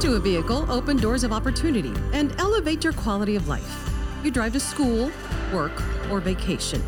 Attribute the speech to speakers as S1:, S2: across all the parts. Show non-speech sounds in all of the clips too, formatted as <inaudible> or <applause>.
S1: to a vehicle open doors of opportunity and elevate your quality of life. You drive to school, work, or vacation.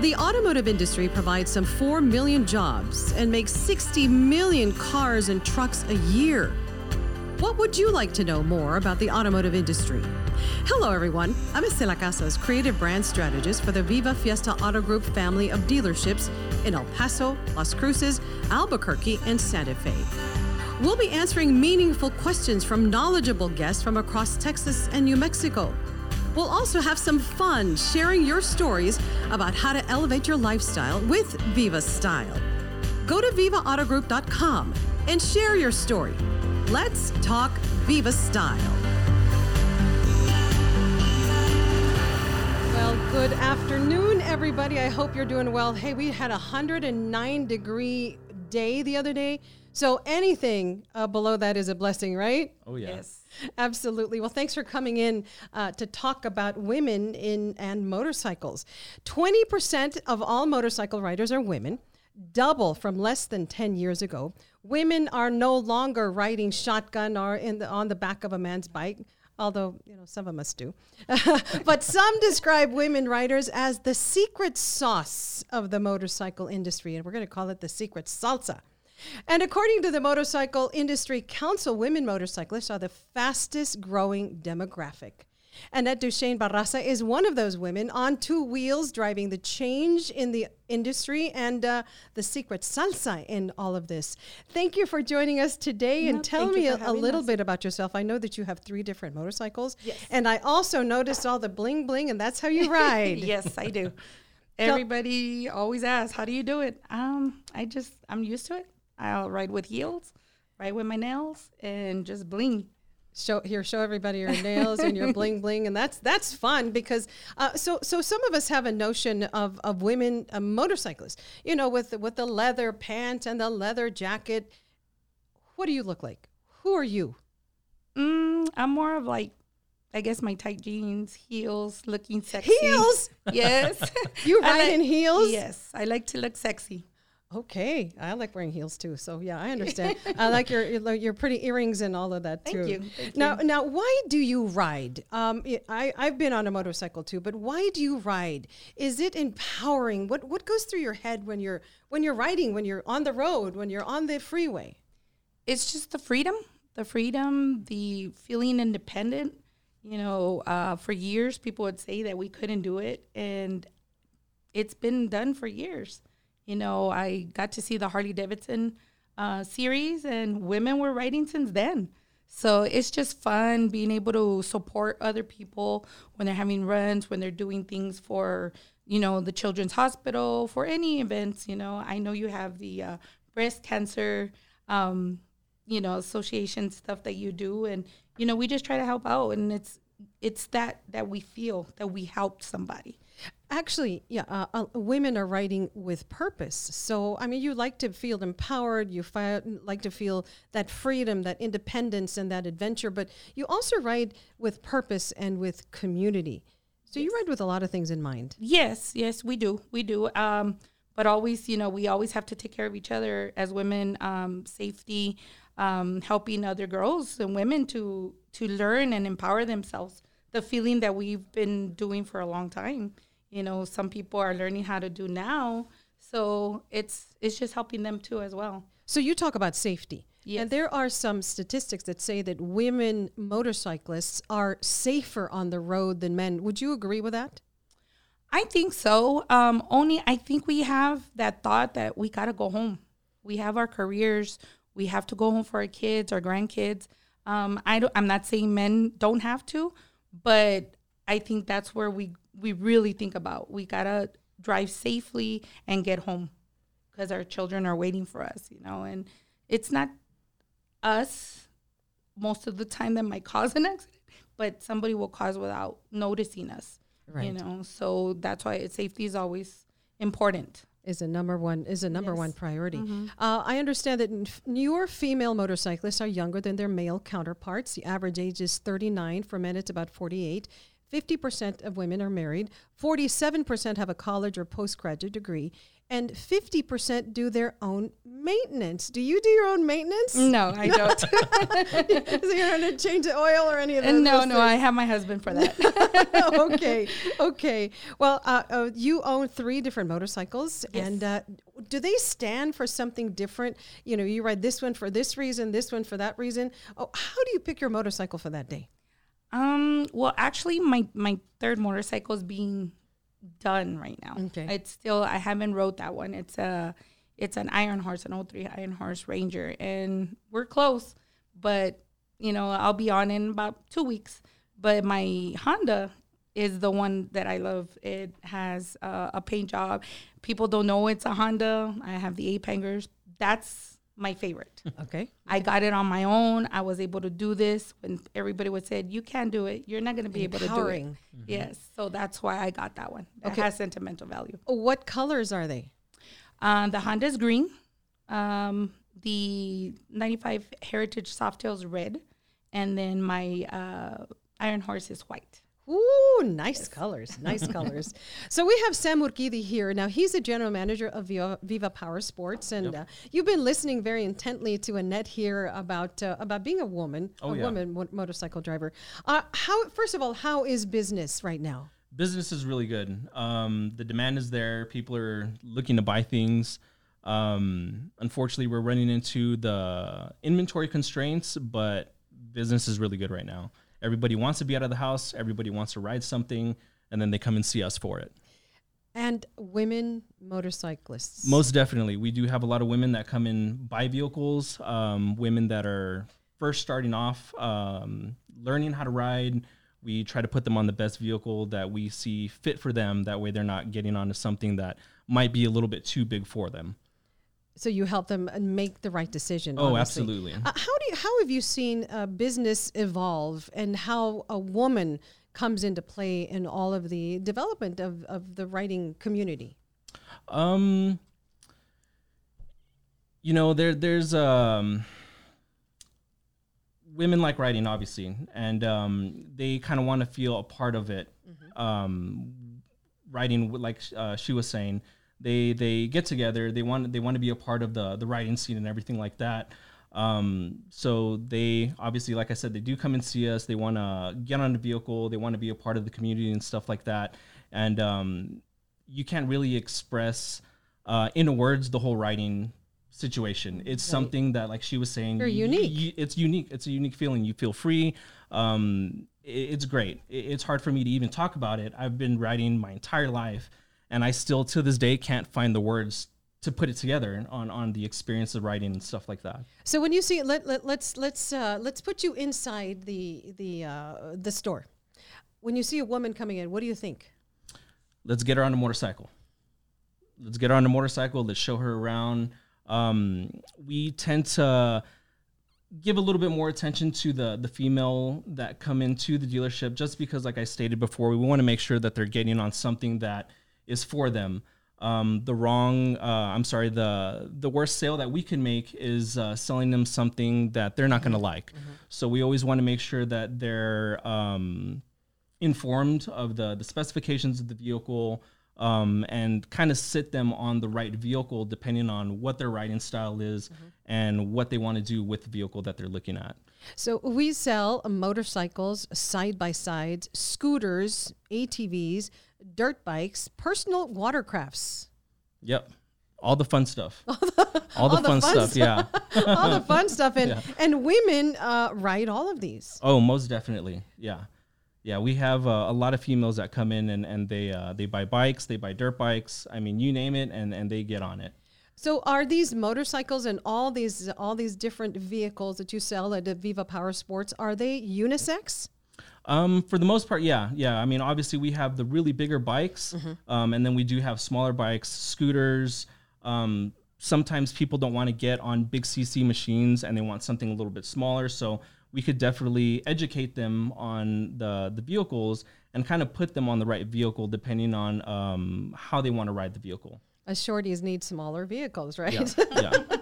S1: The automotive industry provides some 4 million jobs and makes 60 million cars and trucks a year. What would you like to know more about the automotive industry? Hello, everyone. I'm Estela Casas, creative brand strategist for the Viva Fiesta Auto Group family of dealerships in El Paso, Las Cruces, Albuquerque, and Santa Fe. We'll be answering meaningful questions from knowledgeable guests from across Texas and New Mexico. We'll also have some fun sharing your stories about how to elevate your lifestyle with Viva Style. Go to vivaautogroup.com and share your story. Let's talk Viva Style. Well, good afternoon, everybody. I hope you're doing well. Hey, we had a 109 degree day the other day. So anything uh, below that is a blessing, right?
S2: Oh, yeah.
S3: Yes.
S1: Absolutely. Well, thanks for coming in uh, to talk about women in and motorcycles. 20% of all motorcycle riders are women, double from less than 10 years ago. Women are no longer riding shotgun or in the, on the back of a man's bike. Although, you know, some of us do. <laughs> but some describe women riders as the secret sauce of the motorcycle industry. And we're going to call it the secret salsa. And according to the Motorcycle Industry Council, women motorcyclists are the fastest growing demographic. Annette Duchesne Barraza is one of those women on two wheels driving the change in the industry and uh, the secret salsa in all of this. Thank you for joining us today
S3: No,
S1: and tell me a, a little
S3: us.
S1: bit about yourself. I know that you have three different motorcycles.
S3: Yes.
S1: And I also noticed all the bling bling, and that's how you <laughs> ride.
S3: yes, I do. <laughs> Everybody always asks, "How do you do it?" Um, I just I'm used to it. I'll ride with heels, ride with my nails, and just bling.
S1: Show here show everybody your nails and your <laughs> bling bling and that's that's fun because uh, so so some of us have a notion of of women uh, motorcyclists you know with the, with the leather pants and the leather jacket what do you look like who are you
S3: Mm, I'm more of like, I guess my tight jeans, heels, looking sexy.
S1: heels <laughs>
S3: Yes. <laughs>
S1: you ride
S3: like-
S1: in heels
S3: Yes, I like to look sexy.
S1: Okay i like wearing heels too so yeah i <laughs> understand i like your your pretty earrings and all of that too.
S3: Thank you, thank
S1: now now why do you ride um i i've been on a motorcycle too but why do you ride is it empowering what what goes through your head when you're when you're riding when you're on the road when you're on the freeway
S3: it's just the freedom, the freedom, the feeling independent. You know, uh, for years people would say that we couldn't do it, and it's been done for years. You know, I got to see the Harley Davidson uh, series, and women were riding since then. So it's just fun being able to support other people when they're having runs, when they're doing things for, you know, the Children's Hospital, for any events. You know, I know you have the uh, breast cancer, um, you know, association stuff that you do, and you know, we just try to help out, and it's it's that that we feel that we helped somebody.
S1: Actually, yeah, uh, uh, women are writing with purpose. So, I mean, you like to feel empowered, you fi- like to feel that freedom, that independence, and that adventure, but you also write with purpose and with community. So, you write with a lot of things in mind.
S3: Yes, yes, we do. We do. Um, but always, you know, we always have to take care of each other as women. Um, safety, um, helping other girls and women to to learn and empower themselves. The feeling that we've been doing for a long time. You know, some people are learning how to do now, so it's it's just helping them too as well.
S1: So, you talk about safety.
S3: Yes.
S1: And there are some statistics that say that women motorcyclists are safer on the road than men. Would you agree with that?
S3: I think so. Um, only I think we have that thought that we gotta go home. We have our careers. We have to go home for our kids, our grandkids. Um, I don't, I'm not saying men don't have to, but I think that's where we we really think about. We gotta drive safely and get home because our children are waiting for us. You know, and it's not us most of the time that might <laughs> cause an accident, but somebody will cause without noticing us. You know, so that's why safety is always important.
S1: is a number one is a number
S3: Yes.
S1: one priority.
S3: Mhm.
S1: Uh, I understand that newer female motorcyclists are younger than their male counterparts. The average age is 39. For men, it's about 48. 50% of women are married. 47% have a college or postgraduate degree. and 50% do their own maintenance. Do you do your own maintenance?
S3: No, I <laughs> don't. <laughs>
S1: so you don't have to change the oil or any of that?
S3: no, no, I have my husband for that. <laughs>
S1: okay, okay. Well, uh, uh, you own three different motorcycles,
S3: Yes.
S1: and uh, do they stand for something different? You know, you ride this one for this reason, this one for that reason. Oh, how do you pick your motorcycle for that day?
S3: Um, well, actually, my my third motorcycle is being done right now.
S1: Okay.
S3: It's still I haven't rode that one. It's a it's an Iron Horse, an 03 Iron Horse Ranger, and we're close. But you know, I'll be on in about two weeks. But my Honda is the one that I love. It has uh, a paint job. People don't know it's a Honda. I have the ape hangers. That's my favorite.
S1: Okay.
S3: I got it on my own. I was able to do this when everybody would say, "You can't do it. You're not going to be able to do it."
S1: Empowering.
S3: Yes, so that's why I got that one. It
S1: Okay.
S3: has sentimental value.
S1: What colors are they?
S3: Uh, the Honda's green. Um, the 95 Heritage Softail's red, and then my uh, Iron Horse is white.
S1: Ooh, nice colors, <laughs> nice colors. So we have Sam Urquidi here. Now he's a general manager of Viva, Viva Power Sports, and uh, you've been listening very intently to Annette here about uh, about being a woman,
S2: Oh,
S1: a
S2: yeah.
S1: woman mo- motorcycle driver. Uh, how, first of all, how is business right now?
S2: business is really good. Um, the demand is there. People are looking to buy things. Um, unfortunately, we're running into the inventory constraints, but business is really good right now. Everybody wants to be out of the house. Everybody wants to ride something, and then they come and see us for it.
S1: And women motorcyclists.
S2: Most definitely, we do have a lot of women that come in buy vehicles. Um, women that are first starting off, um, learning how to ride. We try to put them on the best vehicle that we see fit for them. That way, they're not getting onto something that might be a little bit too big for them.
S1: So you help them make the right decision.
S2: Oh,
S1: obviously.
S2: absolutely.
S1: Uh, how do you, how have you seen uh, business evolve and how a woman comes into play in all of the development of, of the writing community?
S2: Um, you know, there there's um women like writing, obviously, and um, they kind of want to feel a part of it. Um, writing, like uh, she was saying, they they get together. They want they want to be a part of the the writing scene and everything like that. Um, so they obviously, like I said, they do come and see us. They want to get on the vehicle. They want to be a part of the community and stuff like that. And um, you can't really express uh, in words the whole writing situation. It's something that, like she was saying,
S1: Very
S2: you-
S1: unique.
S2: you- it's unique. It's a unique feeling. You feel free. Um, i- it's great. I- It's hard for me to even talk about it. I've been writing my entire life, and I still, to this day, can't find the words to put it together on on the experience of writing and stuff like that.
S1: So when you see let, let let's let's uh, let's put you inside the the uh, the store. When you see a woman coming in, what do you think?
S2: let's get her on a motorcycle. Let's get her on a motorcycle. Let's show her around. Um, we tend to give a little bit more attention to the the female that come into the dealership, just because, like I stated before, we want to make sure that they're getting on something that is for them. Um, the wrong, uh, I'm sorry, the the worst sale that we can make is uh, selling them something that they're not going to like. So we always want to make sure that they're um, informed of the the specifications of the vehicle um, and kind of sit them on the right vehicle depending on what their riding style is and what they want to do with the vehicle that they're looking at.
S1: So we sell motorcycles, side by sides, scooters, ATVs, dirt bikes, personal watercrafts.
S2: Yep. All the fun stuff. <laughs> All the,
S1: the
S2: fun,
S1: fun
S2: stuff, yeah. <laughs>
S1: all the fun stuff, and and women uh, ride all of these.
S2: Oh, most definitely. Yeah. Yeah, we have uh, a lot of females that come in and, and they uh, they buy bikes, they buy dirt bikes. I mean, you name it, and, and they get on it.
S1: So are these motorcycles and all these all these different vehicles that you sell at the Viva Power Sports are they unisex?
S2: Um, for the most part, yeah, yeah. I mean, obviously, we have the really bigger bikes, um, and then we do have smaller bikes, scooters. Um, sometimes people don't want to get on big CC machines, and they want something a little bit smaller. So we could definitely educate them on the the vehicles and kind of put them on the right vehicle depending on um, how they want to ride the vehicle.
S1: Us shorties need smaller vehicles, right?
S2: Yeah, <laughs> yeah.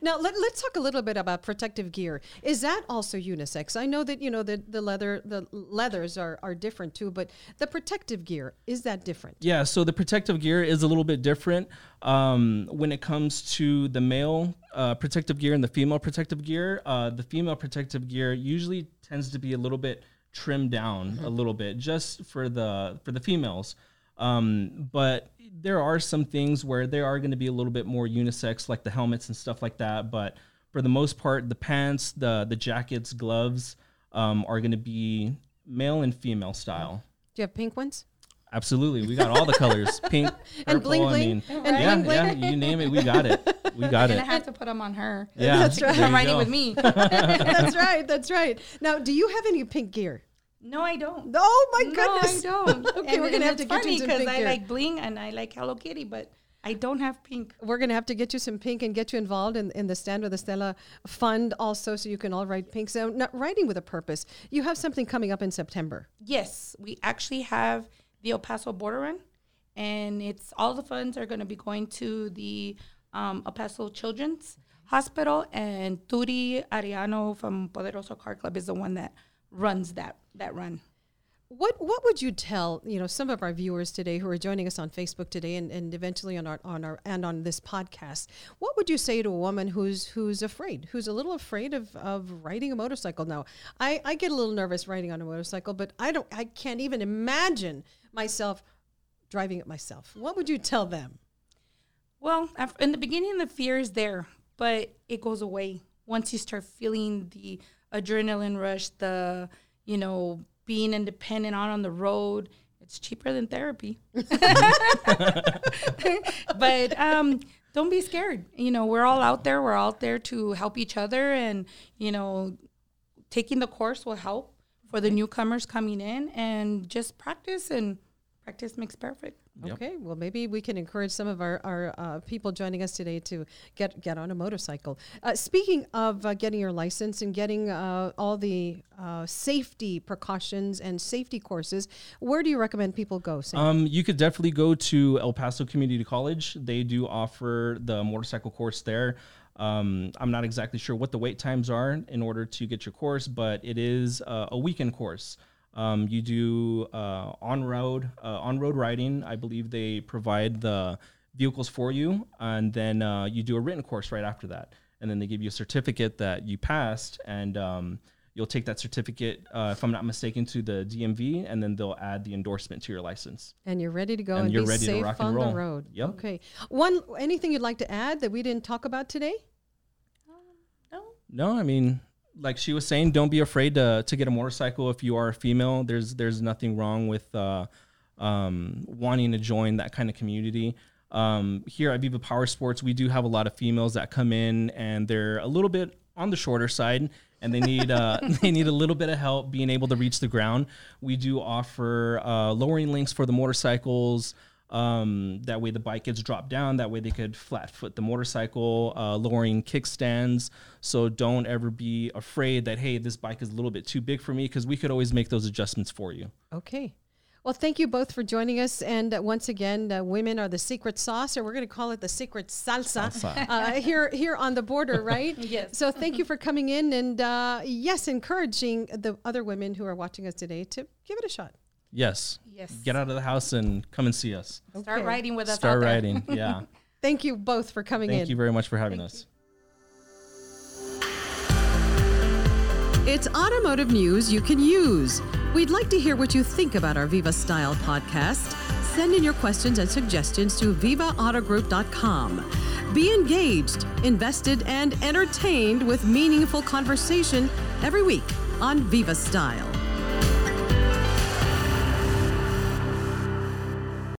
S1: now let, us talk a little bit about protective gear. Is that also unisex? I know that you know the, the leather the leathers are, are different too, but the protective gear is that different?
S2: Yeah, so the protective gear is a little bit different um, when it comes to the male uh, protective gear and the female protective gear. Uh, the female protective gear usually tends to be a little bit trimmed down mm-hmm. a little bit just for the for the females. Um, but there are some things where they are going to be a little bit more unisex, like the helmets and stuff like that. But for the most part, the pants, the the jackets, gloves um, are going to be male and female style.
S1: Do you have pink ones?
S2: Absolutely, we got all the colors: <laughs> pink,
S1: and bling bling. I mean,
S2: and yeah, bling, bling. yeah, you name it, we got it. We got it.
S3: I have to put them on her.
S2: Yeah,
S1: that's right.
S3: I'm riding with me. <laughs> <laughs>
S1: that's right. That's right. Now, do you have any pink gear?
S3: No, I don't.
S1: Oh my goodness!
S3: No, I don't. <laughs>
S1: okay, and, we're gonna have to get you some pink
S3: because I like bling and I like Hello Kitty, but I don't have pink.
S1: We're gonna have to get you some pink and get you involved in, in the Stand with Estela fund also, so you can all write pink. So, not writing with a purpose. You have something coming up in September.
S3: Yes, we actually have the El Paso Border Run, and it's all the funds are going to be going to the um, El Paso Children's Hospital, and Turi Ariano from Poderoso Car Club is the one that runs that that run.
S1: What what would you tell you know some of our viewers today who are joining us on Facebook today and, and eventually on our on our and on this podcast? What would you say to a woman who's who's afraid, who's a little afraid of, of riding a motorcycle? Now, I, I get a little nervous riding on a motorcycle, but I don't I can't even imagine myself driving it myself. What would you tell them?
S3: Well, in the beginning, the fear is there, but it goes away once you start feeling the adrenaline rush, the you know being independent out on the road. It's cheaper than therapy. <laughs> but um, don't be scared. You know, we're all out there. We're out there to help each other, and you know, taking the course will help for the newcomers coming in, and just practice and practice makes perfect.
S1: Yep. Okay, well, maybe we can encourage some of our, our uh, people joining us today to get get on a motorcycle. Uh, speaking of uh, getting your license and getting uh, all the uh, safety precautions and safety courses, where do you recommend people go?
S2: Sam? Um, you could definitely go to El Paso Community College. They do offer the motorcycle course there. Um, I'm not exactly sure what the wait times are in order to get your course, but it is a weekend course. Um, you do uh, on road uh, on road riding. I believe they provide the vehicles for you, and then uh, you do a written course right after that, and then they give you a certificate that you passed, and um, you'll take that certificate, uh, if I'm not mistaken, to the DMV, and then they'll add the endorsement to your license.
S1: And you're ready to go and, and you're be ready safe to rock on and roll. the road.
S2: Yep.
S1: Okay. One anything you'd like to add that we didn't talk about today?
S3: Um, no.
S2: No, I mean like she was saying, don't be afraid to to get a motorcycle if you are a female. There's there's nothing wrong with uh, um, wanting to join that kind of community. Um, here at Viva Power Sports, we do have a lot of females that come in and they're a little bit on the shorter side and they need uh, <laughs> they need a little bit of help being able to reach the ground. We do offer uh, lowering links for the motorcycles. Um, that way the bike gets dropped down. That way they could flat foot the motorcycle, uh, lowering kickstands. So don't ever be afraid that, hey, this bike is a little bit too big for me because we could always make those adjustments for you.
S1: Okay. Well, thank you both for joining us. And uh, once again, uh, women are the secret sauce, or we're going to call it the secret salsa, salsa. <laughs> Uh, here here on the border, right? <laughs>
S3: yes.
S1: So thank you for coming in, and uh, yes, encouraging the other women who are watching us today to give it a shot.
S2: Yes.
S3: Yes.
S2: Get out of the house and come and see us.
S3: Okay. Start writing with us.
S2: Start riding. <laughs> Yeah.
S1: Thank you both for coming
S2: Thank
S1: in.
S2: Thank you very much for having Thank us.
S1: You. It's automotive news you can use. We'd like to hear what you think about our Viva Style podcast. Send in your questions and suggestions to vivaautogroup.com. Be engaged, invested, and entertained with meaningful conversation every week on Viva Style.